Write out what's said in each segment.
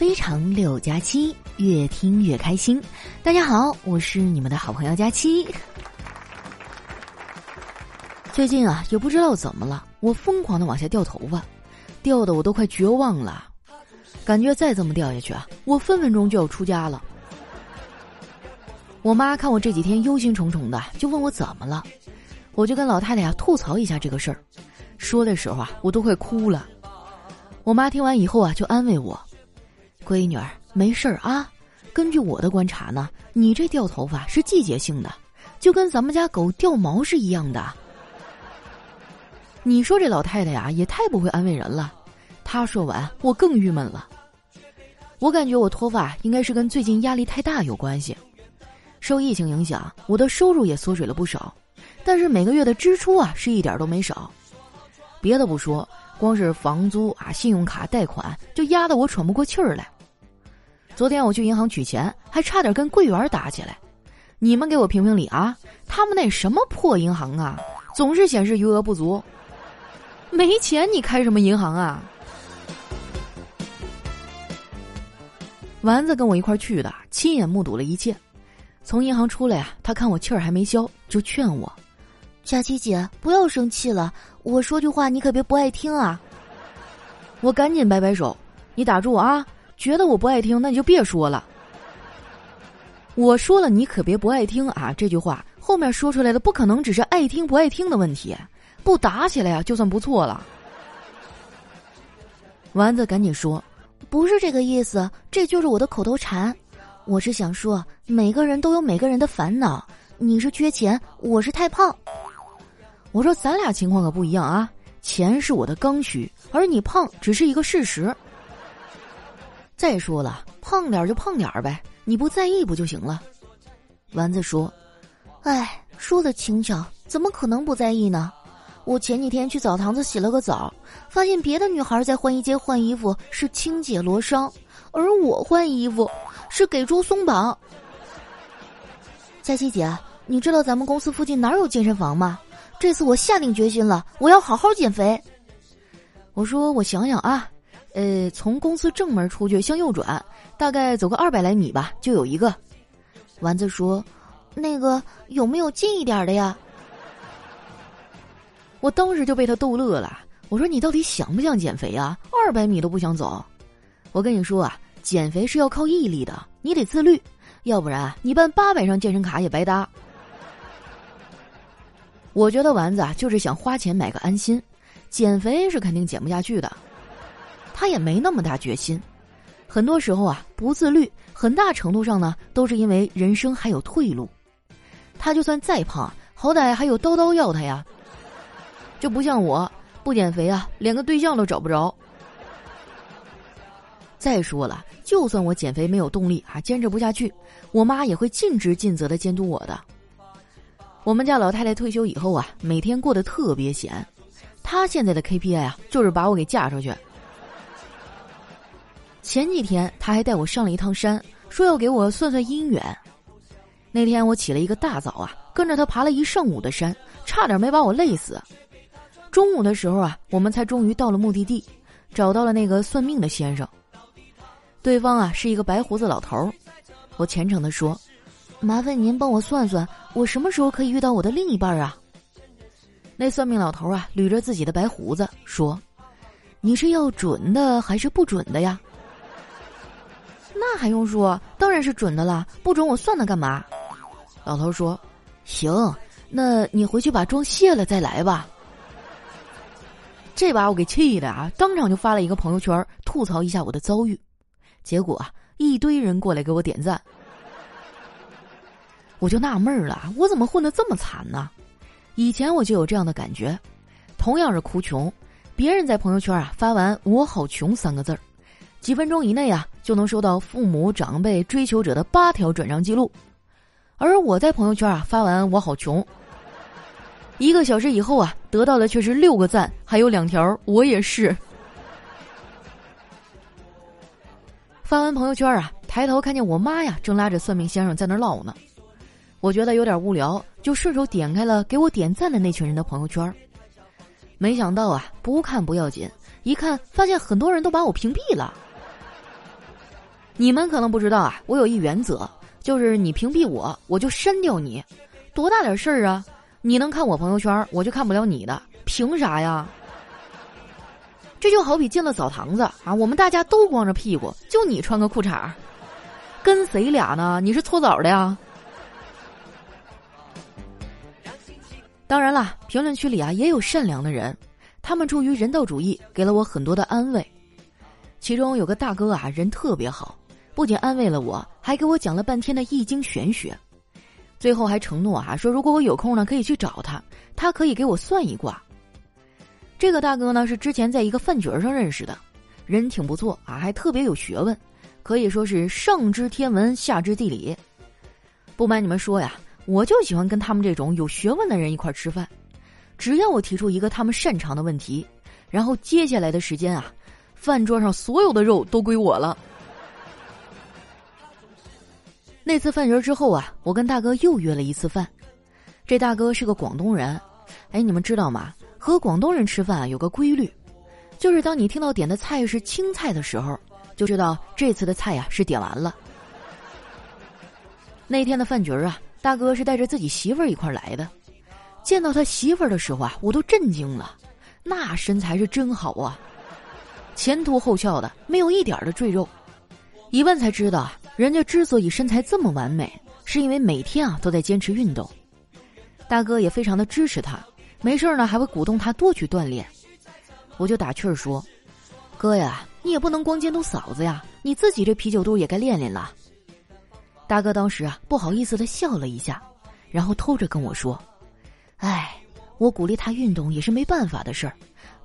非常六加七，越听越开心。大家好，我是你们的好朋友佳期。最近啊，也不知道怎么了，我疯狂的往下掉头发，掉的我都快绝望了。感觉再这么掉下去啊，我分分钟就要出家了。我妈看我这几天忧心忡忡的，就问我怎么了，我就跟老太太呀吐槽一下这个事儿。说的时候啊，我都快哭了。我妈听完以后啊，就安慰我。闺女儿，没事儿啊。根据我的观察呢，你这掉头发是季节性的，就跟咱们家狗掉毛是一样的。你说这老太太呀，也太不会安慰人了。她说完，我更郁闷了。我感觉我脱发应该是跟最近压力太大有关系。受疫情影响，我的收入也缩水了不少，但是每个月的支出啊，是一点都没少。别的不说，光是房租啊、信用卡贷款就压得我喘不过气儿来。昨天我去银行取钱，还差点跟柜员打起来。你们给我评评理啊！他们那什么破银行啊，总是显示余额不足。没钱你开什么银行啊？丸子跟我一块去的，亲眼目睹了一切。从银行出来呀，他看我气儿还没消，就劝我：“佳琪姐，不要生气了，我说句话你可别不爱听啊。”我赶紧摆摆手：“你打住啊！”觉得我不爱听，那你就别说了。我说了，你可别不爱听啊！这句话后面说出来的不可能只是爱听不爱听的问题，不打起来呀，就算不错了。丸子赶紧说：“不是这个意思，这就是我的口头禅。我是想说，每个人都有每个人的烦恼。你是缺钱，我是太胖。我说咱俩情况可不一样啊，钱是我的刚需，而你胖只是一个事实。”再说了，胖点就胖点呗，你不在意不就行了？丸子说：“哎，说的轻巧，怎么可能不在意呢？我前几天去澡堂子洗了个澡，发现别的女孩在换衣间换衣服是清洁罗裳，而我换衣服是给猪松绑。”佳琪姐，你知道咱们公司附近哪有健身房吗？这次我下定决心了，我要好好减肥。我说：“我想想啊。”呃，从公司正门出去向右转，大概走个二百来米吧，就有一个。丸子说：“那个有没有近一点的呀？”我当时就被他逗乐了。我说：“你到底想不想减肥啊？二百米都不想走。”我跟你说啊，减肥是要靠毅力的，你得自律，要不然你办八百张健身卡也白搭。我觉得丸子啊，就是想花钱买个安心，减肥是肯定减不下去的。他也没那么大决心，很多时候啊，不自律，很大程度上呢，都是因为人生还有退路。他就算再胖，好歹还有叨叨要他呀，就不像我，不减肥啊，连个对象都找不着。再说了，就算我减肥没有动力啊，坚持不下去，我妈也会尽职尽责的监督我的。我们家老太太退休以后啊，每天过得特别闲，她现在的 KPI 啊，就是把我给嫁出去。前几天他还带我上了一趟山，说要给我算算姻缘。那天我起了一个大早啊，跟着他爬了一上午的山，差点没把我累死。中午的时候啊，我们才终于到了目的地，找到了那个算命的先生。对方啊是一个白胡子老头儿。我虔诚的说：“麻烦您帮我算算，我什么时候可以遇到我的另一半啊？”那算命老头啊捋着自己的白胡子说：“你是要准的还是不准的呀？”那还用说？当然是准的啦，不准我算它干嘛？老头说：“行，那你回去把妆卸了再来吧。”这把我给气的啊，当场就发了一个朋友圈吐槽一下我的遭遇，结果啊，一堆人过来给我点赞。我就纳闷了，我怎么混的这么惨呢？以前我就有这样的感觉，同样是哭穷，别人在朋友圈啊发完“我好穷”三个字儿。几分钟以内啊，就能收到父母、长辈、追求者的八条转账记录，而我在朋友圈啊发完“我好穷”，一个小时以后啊，得到的却是六个赞，还有两条“我也是”。发完朋友圈啊，抬头看见我妈呀，正拉着算命先生在那唠呢，我觉得有点无聊，就顺手点开了给我点赞的那群人的朋友圈，没想到啊，不看不要紧，一看发现很多人都把我屏蔽了。你们可能不知道啊，我有一原则，就是你屏蔽我，我就删掉你。多大点事儿啊？你能看我朋友圈，我就看不了你的，凭啥呀？这就好比进了澡堂子啊，我们大家都光着屁股，就你穿个裤衩儿，跟谁俩呢？你是搓澡的呀？当然了，评论区里啊也有善良的人，他们出于人道主义，给了我很多的安慰。其中有个大哥啊，人特别好，不仅安慰了我，还给我讲了半天的易经玄学。最后还承诺啊，说如果我有空呢，可以去找他，他可以给我算一卦。这个大哥呢是之前在一个饭局上认识的，人挺不错啊，还特别有学问，可以说是上知天文下知地理。不瞒你们说呀，我就喜欢跟他们这种有学问的人一块吃饭，只要我提出一个他们擅长的问题，然后接下来的时间啊，饭桌上所有的肉都归我了。那次饭局之后啊，我跟大哥又约了一次饭。这大哥是个广东人，哎，你们知道吗？和广东人吃饭啊，有个规律，就是当你听到点的菜是青菜的时候，就知道这次的菜呀是点完了。那天的饭局啊，大哥是带着自己媳妇儿一块来的。见到他媳妇儿的时候啊，我都震惊了，那身材是真好啊，前凸后翘的，没有一点的赘肉。一问才知道。人家之所以身材这么完美，是因为每天啊都在坚持运动。大哥也非常的支持他，没事呢还会鼓动他多去锻炼。我就打趣儿说：“哥呀，你也不能光监督嫂子呀，你自己这啤酒肚也该练练了。”大哥当时啊不好意思的笑了一下，然后偷着跟我说：“哎，我鼓励他运动也是没办法的事儿，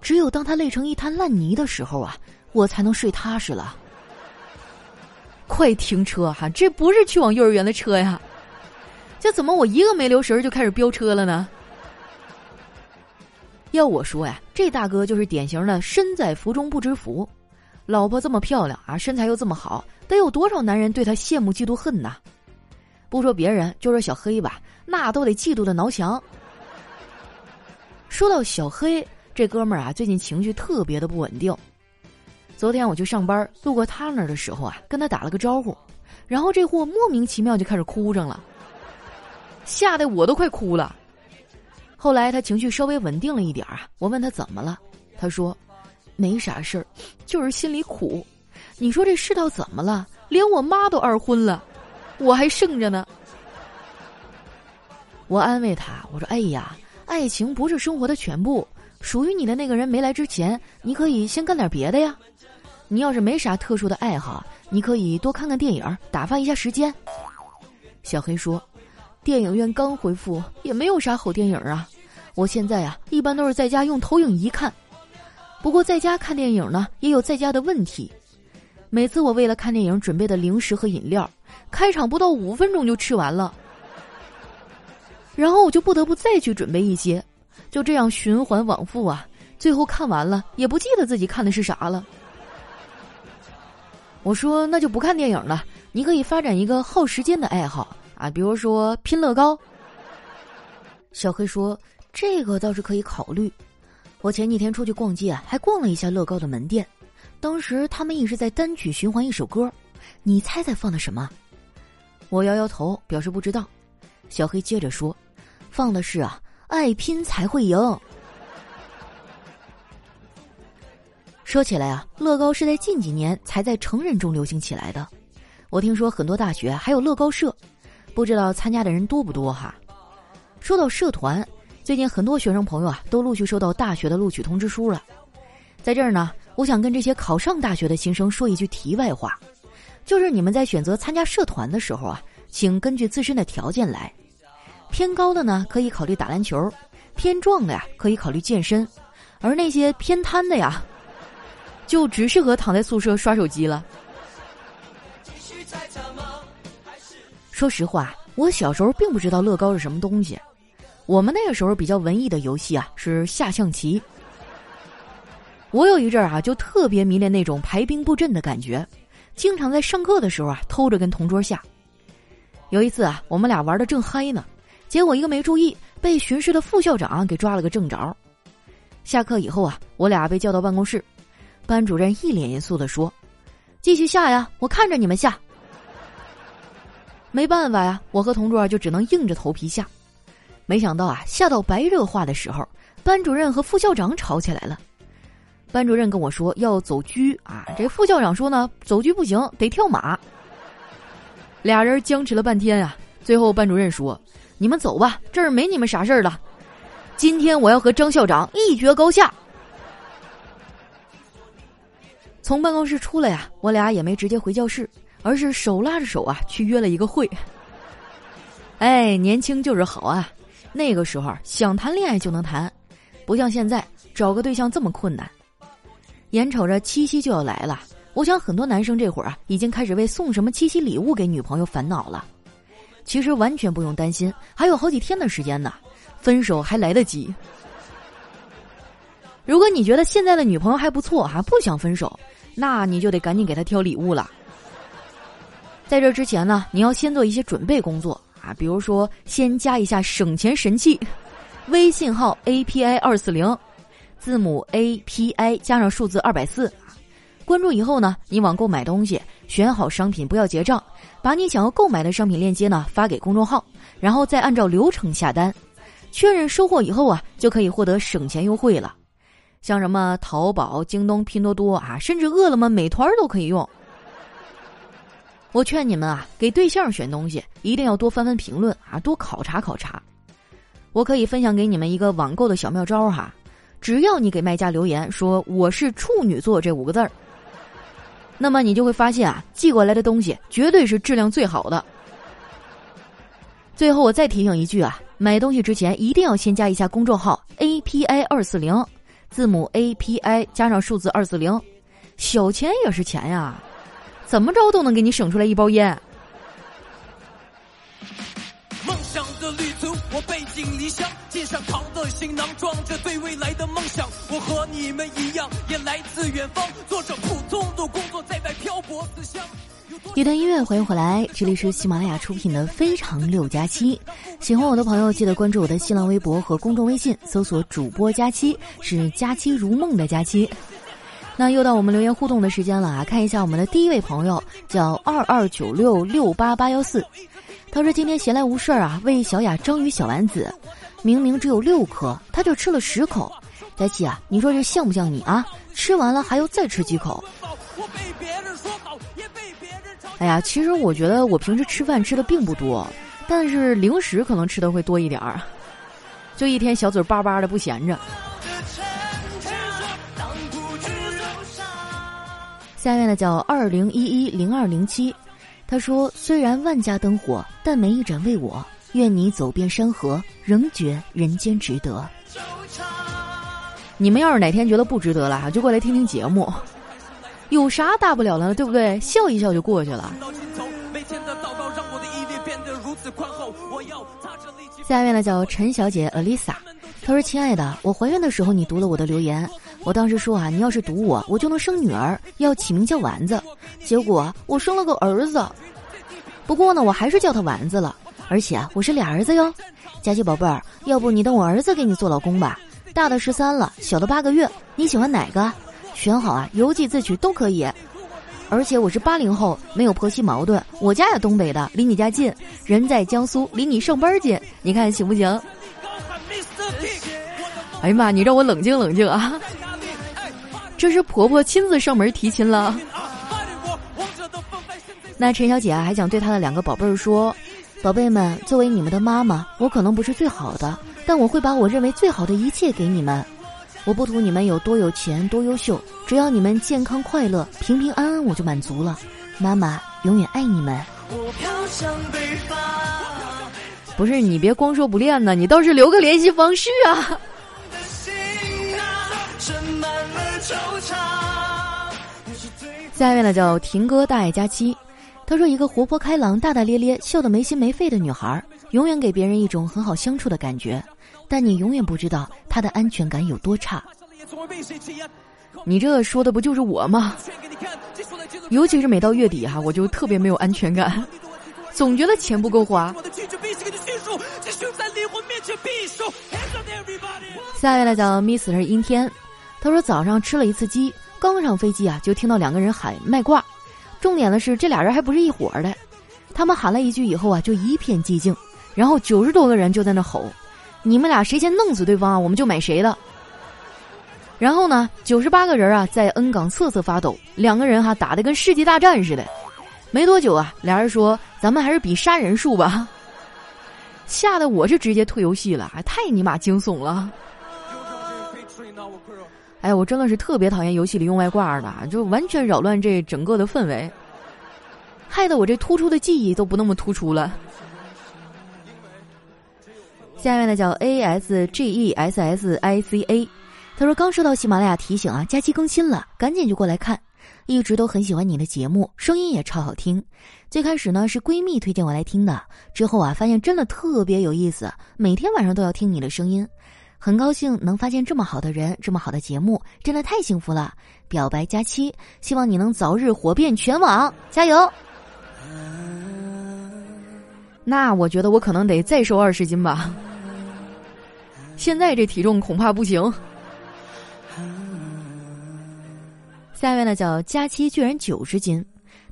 只有当他累成一滩烂泥的时候啊，我才能睡踏实了。”快停车哈！这不是去往幼儿园的车呀，这怎么我一个没留神就开始飙车了呢？要我说呀，这大哥就是典型的身在福中不知福，老婆这么漂亮啊，身材又这么好，得有多少男人对他羡慕嫉妒恨呐？不说别人，就说小黑吧，那都得嫉妒的挠墙。说到小黑这哥们儿啊，最近情绪特别的不稳定。昨天我去上班，路过他那儿的时候啊，跟他打了个招呼，然后这货莫名其妙就开始哭上了，吓得我都快哭了。后来他情绪稍微稳定了一点啊，我问他怎么了，他说没啥事儿，就是心里苦。你说这世道怎么了？连我妈都二婚了，我还剩着呢。我安慰他，我说：“哎呀，爱情不是生活的全部，属于你的那个人没来之前，你可以先干点别的呀。”你要是没啥特殊的爱好，你可以多看看电影，打发一下时间。小黑说：“电影院刚恢复，也没有啥好电影啊。我现在啊，一般都是在家用投影仪看。不过在家看电影呢，也有在家的问题。每次我为了看电影准备的零食和饮料，开场不到五分钟就吃完了，然后我就不得不再去准备一些，就这样循环往复啊。最后看完了，也不记得自己看的是啥了。”我说那就不看电影了，你可以发展一个耗时间的爱好啊，比如说拼乐高。小黑说这个倒是可以考虑。我前几天出去逛街，还逛了一下乐高的门店，当时他们一直在单曲循环一首歌，你猜猜放的什么？我摇摇头表示不知道。小黑接着说，放的是啊，爱拼才会赢。说起来啊，乐高是在近几年才在成人中流行起来的。我听说很多大学还有乐高社，不知道参加的人多不多哈。说到社团，最近很多学生朋友啊都陆续收到大学的录取通知书了。在这儿呢，我想跟这些考上大学的新生说一句题外话，就是你们在选择参加社团的时候啊，请根据自身的条件来。偏高的呢，可以考虑打篮球；偏壮的呀，可以考虑健身；而那些偏瘫的呀。就只适合躺在宿舍刷手机了。说实话，我小时候并不知道乐高是什么东西。我们那个时候比较文艺的游戏啊是下象棋。我有一阵儿啊就特别迷恋那种排兵布阵的感觉，经常在上课的时候啊偷着跟同桌下。有一次啊，我们俩玩的正嗨呢，结果一个没注意，被巡视的副校长给抓了个正着。下课以后啊，我俩被叫到办公室。班主任一脸严肃地说：“继续下呀，我看着你们下。没办法呀，我和同桌就只能硬着头皮下。没想到啊，下到白热化的时候，班主任和副校长吵起来了。班主任跟我说要走狙啊，这副校长说呢，走狙不行，得跳马。俩人僵持了半天啊，最后班主任说：“你们走吧，这儿没你们啥事儿了。今天我要和张校长一决高下。”从办公室出来呀，我俩也没直接回教室，而是手拉着手啊去约了一个会。哎，年轻就是好啊，那个时候想谈恋爱就能谈，不像现在找个对象这么困难。眼瞅着七夕就要来了，我想很多男生这会儿啊已经开始为送什么七夕礼物给女朋友烦恼了。其实完全不用担心，还有好几天的时间呢，分手还来得及。如果你觉得现在的女朋友还不错，还不想分手。那你就得赶紧给他挑礼物了。在这之前呢，你要先做一些准备工作啊，比如说先加一下省钱神器，微信号 A P I 二四零，字母 A P I 加上数字二百四。关注以后呢，你网购买东西，选好商品不要结账，把你想要购买的商品链接呢发给公众号，然后再按照流程下单，确认收货以后啊，就可以获得省钱优惠了。像什么淘宝、京东、拼多多啊，甚至饿了么、美团都可以用。我劝你们啊，给对象选东西一定要多翻翻评论啊，多考察考察。我可以分享给你们一个网购的小妙招哈，只要你给卖家留言说我是处女座这五个字儿，那么你就会发现啊，寄过来的东西绝对是质量最好的。最后我再提醒一句啊，买东西之前一定要先加一下公众号 A P I 二四零。字母 A P I 加上数字二四零，小钱也是钱呀，怎么着都能给你省出来一包烟。梦想的旅途，我背井离乡，肩上扛的行囊装着对未来的梦想。我和你们一样，也来自远方，做着普通的工作，在外漂泊思乡。一段音乐，欢迎回来，这里是喜马拉雅出品的《非常六加七》。喜欢我的朋友，记得关注我的新浪微博和公众微信，搜索“主播佳期”，是“佳期如梦”的佳期。那又到我们留言互动的时间了啊！看一下我们的第一位朋友，叫二二九六六八八幺四。他说今天闲来无事儿啊，喂小雅章鱼小丸子，明明只有六颗，他就吃了十口。佳期啊，你说这像不像你啊？吃完了还要再吃几口？我被别人说倒哎呀，其实我觉得我平时吃饭吃的并不多，但是零食可能吃的会多一点儿，就一天小嘴巴巴的不闲着。下面的叫二零一一零二零七，他说：“虽然万家灯火，但没一盏为我。愿你走遍山河，仍觉人间值得。”你们要是哪天觉得不值得了，就过来听听节目。有啥大不了的，对不对？笑一笑就过去了。下面呢叫陈小姐 Alisa，她说：“亲爱的，我怀孕的时候你读了我的留言，我当时说啊，你要是读我，我就能生女儿，要起名叫丸子。结果我生了个儿子，不过呢，我还是叫他丸子了，而且啊我是俩儿子哟。佳琪宝贝儿，要不你等我儿子给你做老公吧？大的十三了，小的八个月，你喜欢哪个？”选好啊，邮寄自取都可以，而且我是八零后，没有婆媳矛盾。我家也东北的，离你家近，人在江苏，离你上班近，你看行不行？哎呀妈，你让我冷静冷静啊！这是婆婆亲自上门提亲了。那陈小姐啊，还想对她的两个宝贝儿说：宝贝们，作为你们的妈妈，我可能不是最好的，但我会把我认为最好的一切给你们。我不图你们有多有钱多优秀，只要你们健康快乐、平平安安，我就满足了。妈妈永远爱你们。不是你别光说不练呢，你倒是留个联系方式啊。下面呢叫婷哥大爱佳期，他说一个活泼开朗、大大咧咧、笑得没心没肺的女孩，永远给别人一种很好相处的感觉。但你永远不知道他的安全感有多差。你这说的不就是我吗？尤其是每到月底哈，我就特别没有安全感，总觉得钱不够花。下面来讲，Miss 是阴天。他说早上吃了一次鸡，刚上飞机啊，就听到两个人喊卖挂。重点的是这俩人还不是一伙的，他们喊了一句以后啊，就一片寂静，然后九十多个人就在那吼：“你们俩谁先弄死对方啊，我们就买谁的。”然后呢，九十八个人啊在 N 港瑟瑟发抖，两个人哈打的跟世纪大战似的。没多久啊，俩人说：“咱们还是比杀人数吧。”吓得我是直接退游戏了，还太尼玛惊悚了！哎呀，我真的是特别讨厌游戏里用外挂的，就完全扰乱这整个的氛围，害得我这突出的记忆都不那么突出了。下面呢叫 A S G E S S I C A，他说刚收到喜马拉雅提醒啊，假期更新了，赶紧就过来看。一直都很喜欢你的节目，声音也超好听。最开始呢是闺蜜推荐我来听的，之后啊发现真的特别有意思，每天晚上都要听你的声音。很高兴能发现这么好的人，这么好的节目，真的太幸福了。表白佳期，希望你能早日火遍全网，加油！那我觉得我可能得再瘦二十斤吧，现在这体重恐怕不行。下位呢叫佳期居然九十斤，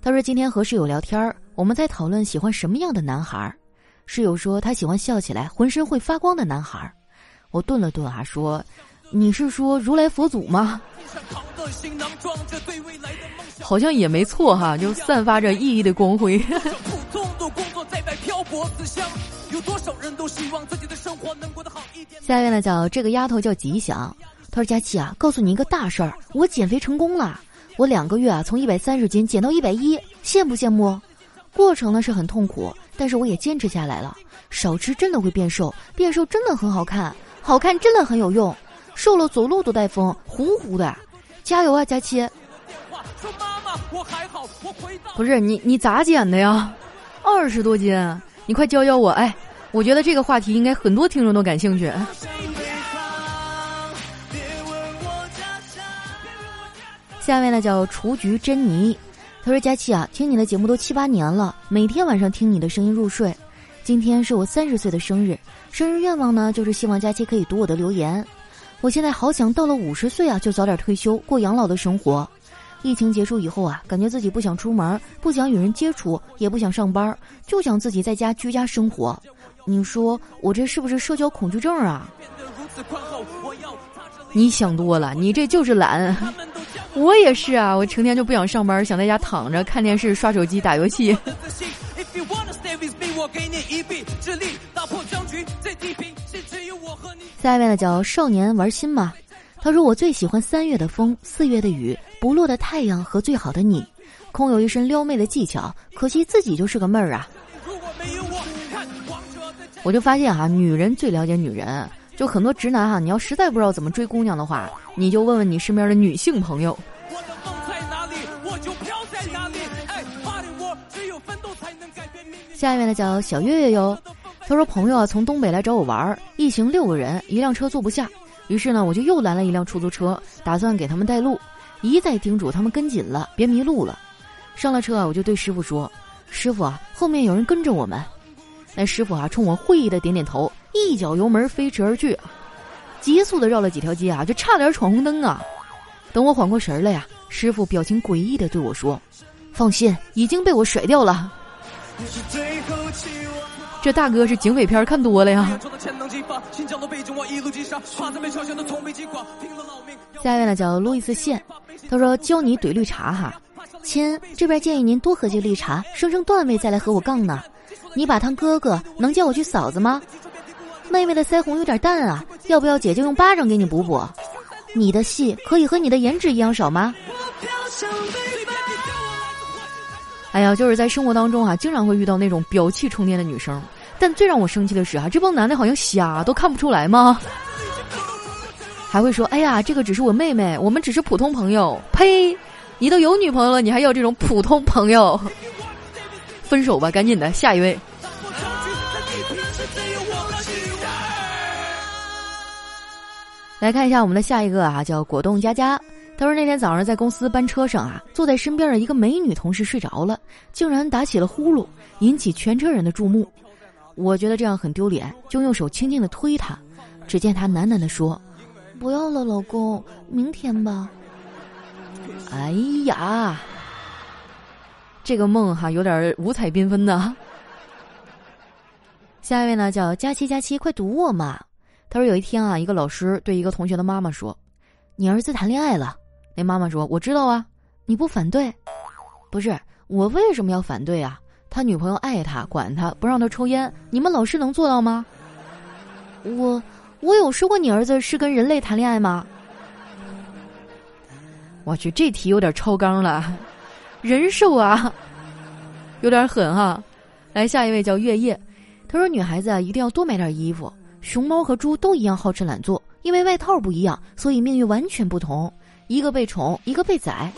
他说今天和室友聊天儿，我们在讨论喜欢什么样的男孩儿。室友说他喜欢笑起来浑身会发光的男孩儿。我顿了顿啊，说你是说如来佛祖吗？好像也没错哈，就散发着熠熠的光辉。下面呢叫这个丫头叫吉祥。她说：“佳琪啊，告诉你一个大事儿，我减肥成功了。我两个月啊，从一百三十斤减到一百一，羡不羡慕？过程呢是很痛苦，但是我也坚持下来了。少吃真的会变瘦，变瘦真的很好看，好看真的很有用。瘦了走路都带风，呼呼的。加油啊，佳琪！不是你，你咋减的呀？二十多斤，你快教教我。哎，我觉得这个话题应该很多听众都感兴趣。”下面呢叫雏菊珍妮，他说：“佳琪啊，听你的节目都七八年了，每天晚上听你的声音入睡。今天是我三十岁的生日，生日愿望呢就是希望佳琪可以读我的留言。我现在好想到了五十岁啊就早点退休过养老的生活。疫情结束以后啊，感觉自己不想出门，不想与人接触，也不想上班，就想自己在家居家生活。你说我这是不是社交恐惧症啊？你想多了，你这就是懒。”我也是啊，我成天就不想上班，想在家躺着看电视、刷手机、打游戏。下面呢叫少年玩心嘛，他说我最喜欢三月的风、四月的雨、不落的太阳和最好的你。空有一身撩妹的技巧，可惜自己就是个妹儿啊。我就发现哈，女人最了解女人。就很多直男哈，你要实在不知道怎么追姑娘的话，你就问问你身边的女性朋友。下面的叫小月月哟，他说朋友啊从东北来找我玩儿，一行六个人，一辆车坐不下，于是呢我就又拦了一辆出租车，打算给他们带路，一再叮嘱他们跟紧了，别迷路了。上了车啊，我就对师傅说：“师傅啊，后面有人跟着我们。”那师傅啊冲我会意的点点头。一脚油门飞驰而去，急速的绕了几条街啊，就差点闯红灯啊！等我缓过神来呀，师傅表情诡异的对我说：“放心，已经被我甩掉了。”这大哥是警匪片看多了呀。下面呢叫路易斯线，他说教你怼绿茶哈，亲，这边建议您多喝些绿茶，生生段位再来和我杠呢。你把他哥哥，能叫我去嫂子吗？妹妹的腮红有点淡啊，要不要姐姐用巴掌给你补补？你的戏可以和你的颜值一样少吗？哎呀，就是在生活当中啊，经常会遇到那种表气冲天的女生，但最让我生气的是啊，这帮男的好像瞎，都看不出来吗？还会说，哎呀，这个只是我妹妹，我们只是普通朋友。呸！你都有女朋友了，你还要这种普通朋友？分手吧，赶紧的，下一位。来看一下我们的下一个啊，叫果冻佳佳。他说那天早上在公司班车上啊，坐在身边的一个美女同事睡着了，竟然打起了呼噜，引起全车人的注目。我觉得这样很丢脸，就用手轻轻的推她。只见她喃喃的说：“不要了，老公，明天吧。”哎呀，这个梦哈有点五彩缤纷的。下一位呢叫佳期佳期，快读我嘛！他说有一天啊，一个老师对一个同学的妈妈说：“你儿子谈恋爱了。”那妈妈说：“我知道啊，你不反对？不是我为什么要反对啊？他女朋友爱他，管他，不让他抽烟，你们老师能做到吗？我我有说过你儿子是跟人类谈恋爱吗？我去，这题有点超纲了，人兽啊，有点狠哈！来，下一位叫月夜，他说女孩子啊一定要多买点衣服。熊猫和猪都一样好吃懒做，因为外套不一样，所以命运完全不同。一个被宠，一个被宰。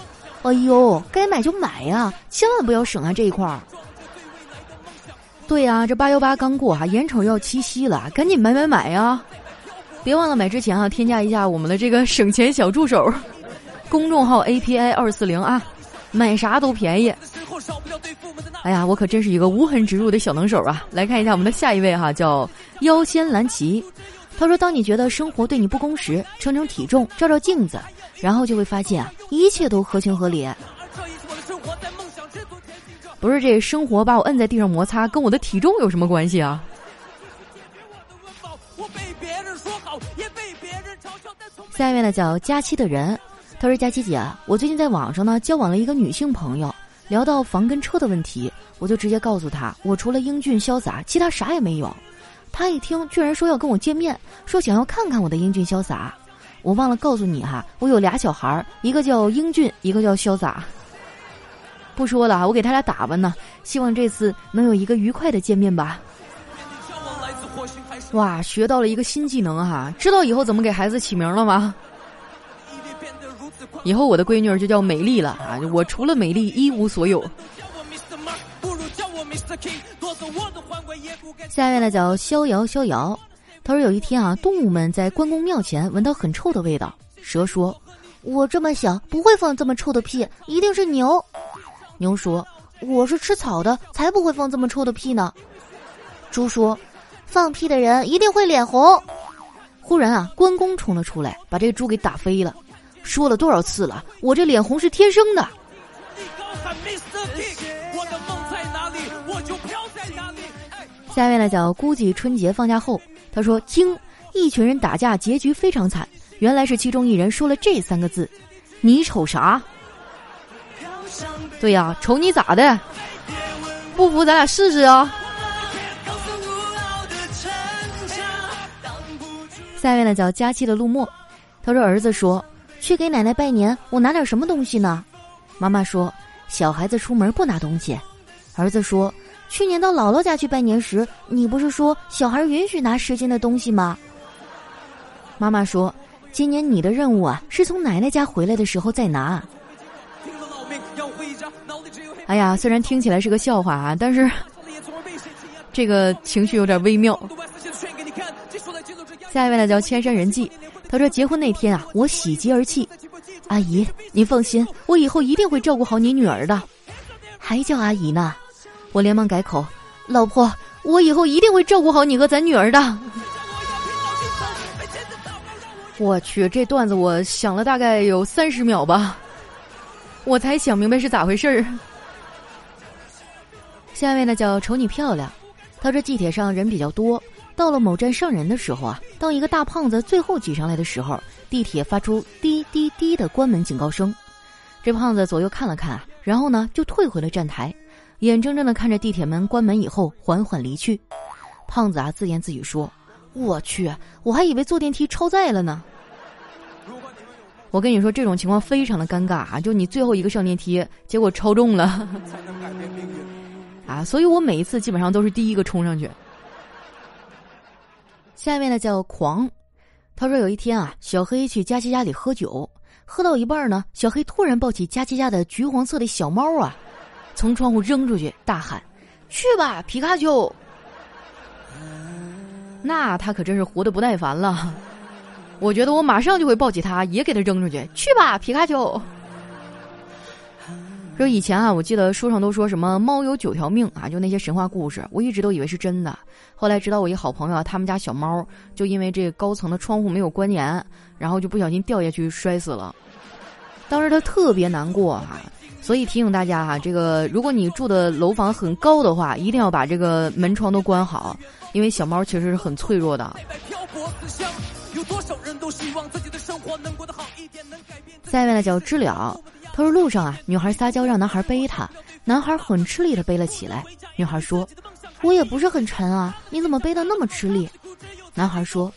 哎呦，该买就买呀，千万不要省啊这一块儿。对呀，这八幺八刚过哈，眼瞅要七夕了，赶紧买买买呀！别忘了买之前啊，添加一下我们的这个省钱小助手，公众号 API 二四零啊，买啥都便宜。哎呀，我可真是一个无痕植入的小能手啊！来看一下我们的下一位哈，叫妖仙蓝旗。他说：“当你觉得生活对你不公时，称称体重，照照镜子，然后就会发现，一切都合情合理。不是这生活把我摁在地上摩擦，跟我的体重有什么关系啊？”下一位呢，叫佳期的人。他说：“佳期姐，我最近在网上呢交往了一个女性朋友。”聊到房跟车的问题，我就直接告诉他，我除了英俊潇洒，其他啥也没有。他一听，居然说要跟我见面，说想要看看我的英俊潇洒。我忘了告诉你哈，我有俩小孩儿，一个叫英俊，一个叫潇洒。不说了，我给他俩打扮呢，希望这次能有一个愉快的见面吧。哇，学到了一个新技能哈，知道以后怎么给孩子起名了吗？以后我的闺女就叫美丽了啊！我除了美丽一无所有。下面呢叫逍遥逍遥，他说有一天啊，动物们在关公庙前闻到很臭的味道。蛇说：“我这么小不会放这么臭的屁，一定是牛。”牛说：“我是吃草的，才不会放这么臭的屁呢。”猪说：“放屁的人一定会脸红。”忽然啊，关公冲了出来，把这猪给打飞了。说了多少次了，我这脸红是天生的。下面呢叫估计春节放假后，他说：“惊，一群人打架，结局非常惨。原来是其中一人说了这三个字：你瞅啥？对呀，瞅你咋的？不服咱俩试试啊！”下面呢叫佳期的陆墨，他说：“儿子说。”去给奶奶拜年，我拿点什么东西呢？妈妈说：“小孩子出门不拿东西。”儿子说：“去年到姥姥家去拜年时，你不是说小孩允许拿十斤的东西吗？”妈妈说：“今年你的任务啊，是从奶奶家回来的时候再拿。”哎呀，虽然听起来是个笑话啊，但是 这个情绪有点微妙。下一位呢，叫千山人迹。他说：“结婚那天啊，我喜极而泣。阿姨，您放心，我以后一定会照顾好你女儿的。还叫阿姨呢？我连忙改口：老婆，我以后一定会照顾好你和咱女儿的。我去，这段子我想了大概有三十秒吧，我才想明白是咋回事儿。下一位呢，叫瞅你漂亮。他说地铁上人比较多。”到了某站上人的时候啊，当一个大胖子最后挤上来的时候，地铁发出滴滴滴的关门警告声。这胖子左右看了看，然后呢就退回了站台，眼睁睁的看着地铁门关门以后缓缓离去。胖子啊自言自语说：“我去，我还以为坐电梯超载了呢。”我跟你说，这种情况非常的尴尬啊！就你最后一个上电梯，结果超重了，啊！所以我每一次基本上都是第一个冲上去。下面呢叫狂，他说有一天啊，小黑去佳琪家里喝酒，喝到一半呢，小黑突然抱起佳琪家的橘黄色的小猫啊，从窗户扔出去，大喊：“去吧，皮卡丘！”那他可真是活得不耐烦了。我觉得我马上就会抱起他，也给他扔出去，去吧，皮卡丘。说以前啊，我记得书上都说什么猫有九条命啊，就那些神话故事，我一直都以为是真的。后来知道我一好朋友，他们家小猫就因为这个高层的窗户没有关严，然后就不小心掉下去摔死了。当时他特别难过啊，所以提醒大家哈，这个如果你住的楼房很高的话，一定要把这个门窗都关好，因为小猫其实是很脆弱的。下面呢叫知了，他说路上啊，女孩撒娇让男孩背她，男孩很吃力的背了起来。女孩说：“我也不是很沉啊，你怎么背的那么吃力？”男孩说：“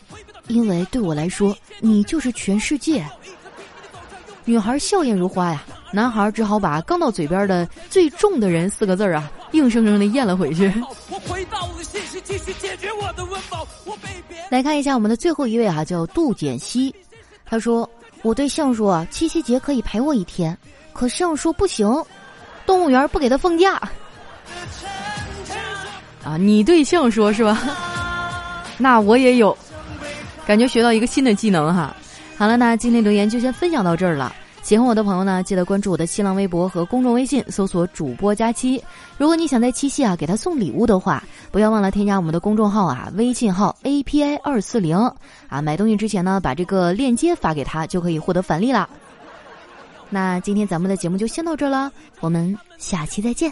因为对我来说，你就是全世界。”女孩笑靥如花呀，男孩只好把刚到嘴边的“最重的人”四个字儿啊，硬生生的咽了回去。我回到我的现实，继续解决我的温饱来看一下我们的最后一位啊，叫杜简熙，他说：“我对象说七夕节可以陪我一天，可象说不行，动物园不给他放假。”啊，你对象说是吧？那我也有，感觉学到一个新的技能哈。好了，那今天留言就先分享到这儿了。喜欢我的朋友呢，记得关注我的新浪微博和公众微信，搜索“主播佳期”。如果你想在七夕啊给他送礼物的话，不要忘了添加我们的公众号啊，微信号 A P I 二四零啊。买东西之前呢，把这个链接发给他，就可以获得返利了。那今天咱们的节目就先到这了，我们下期再见。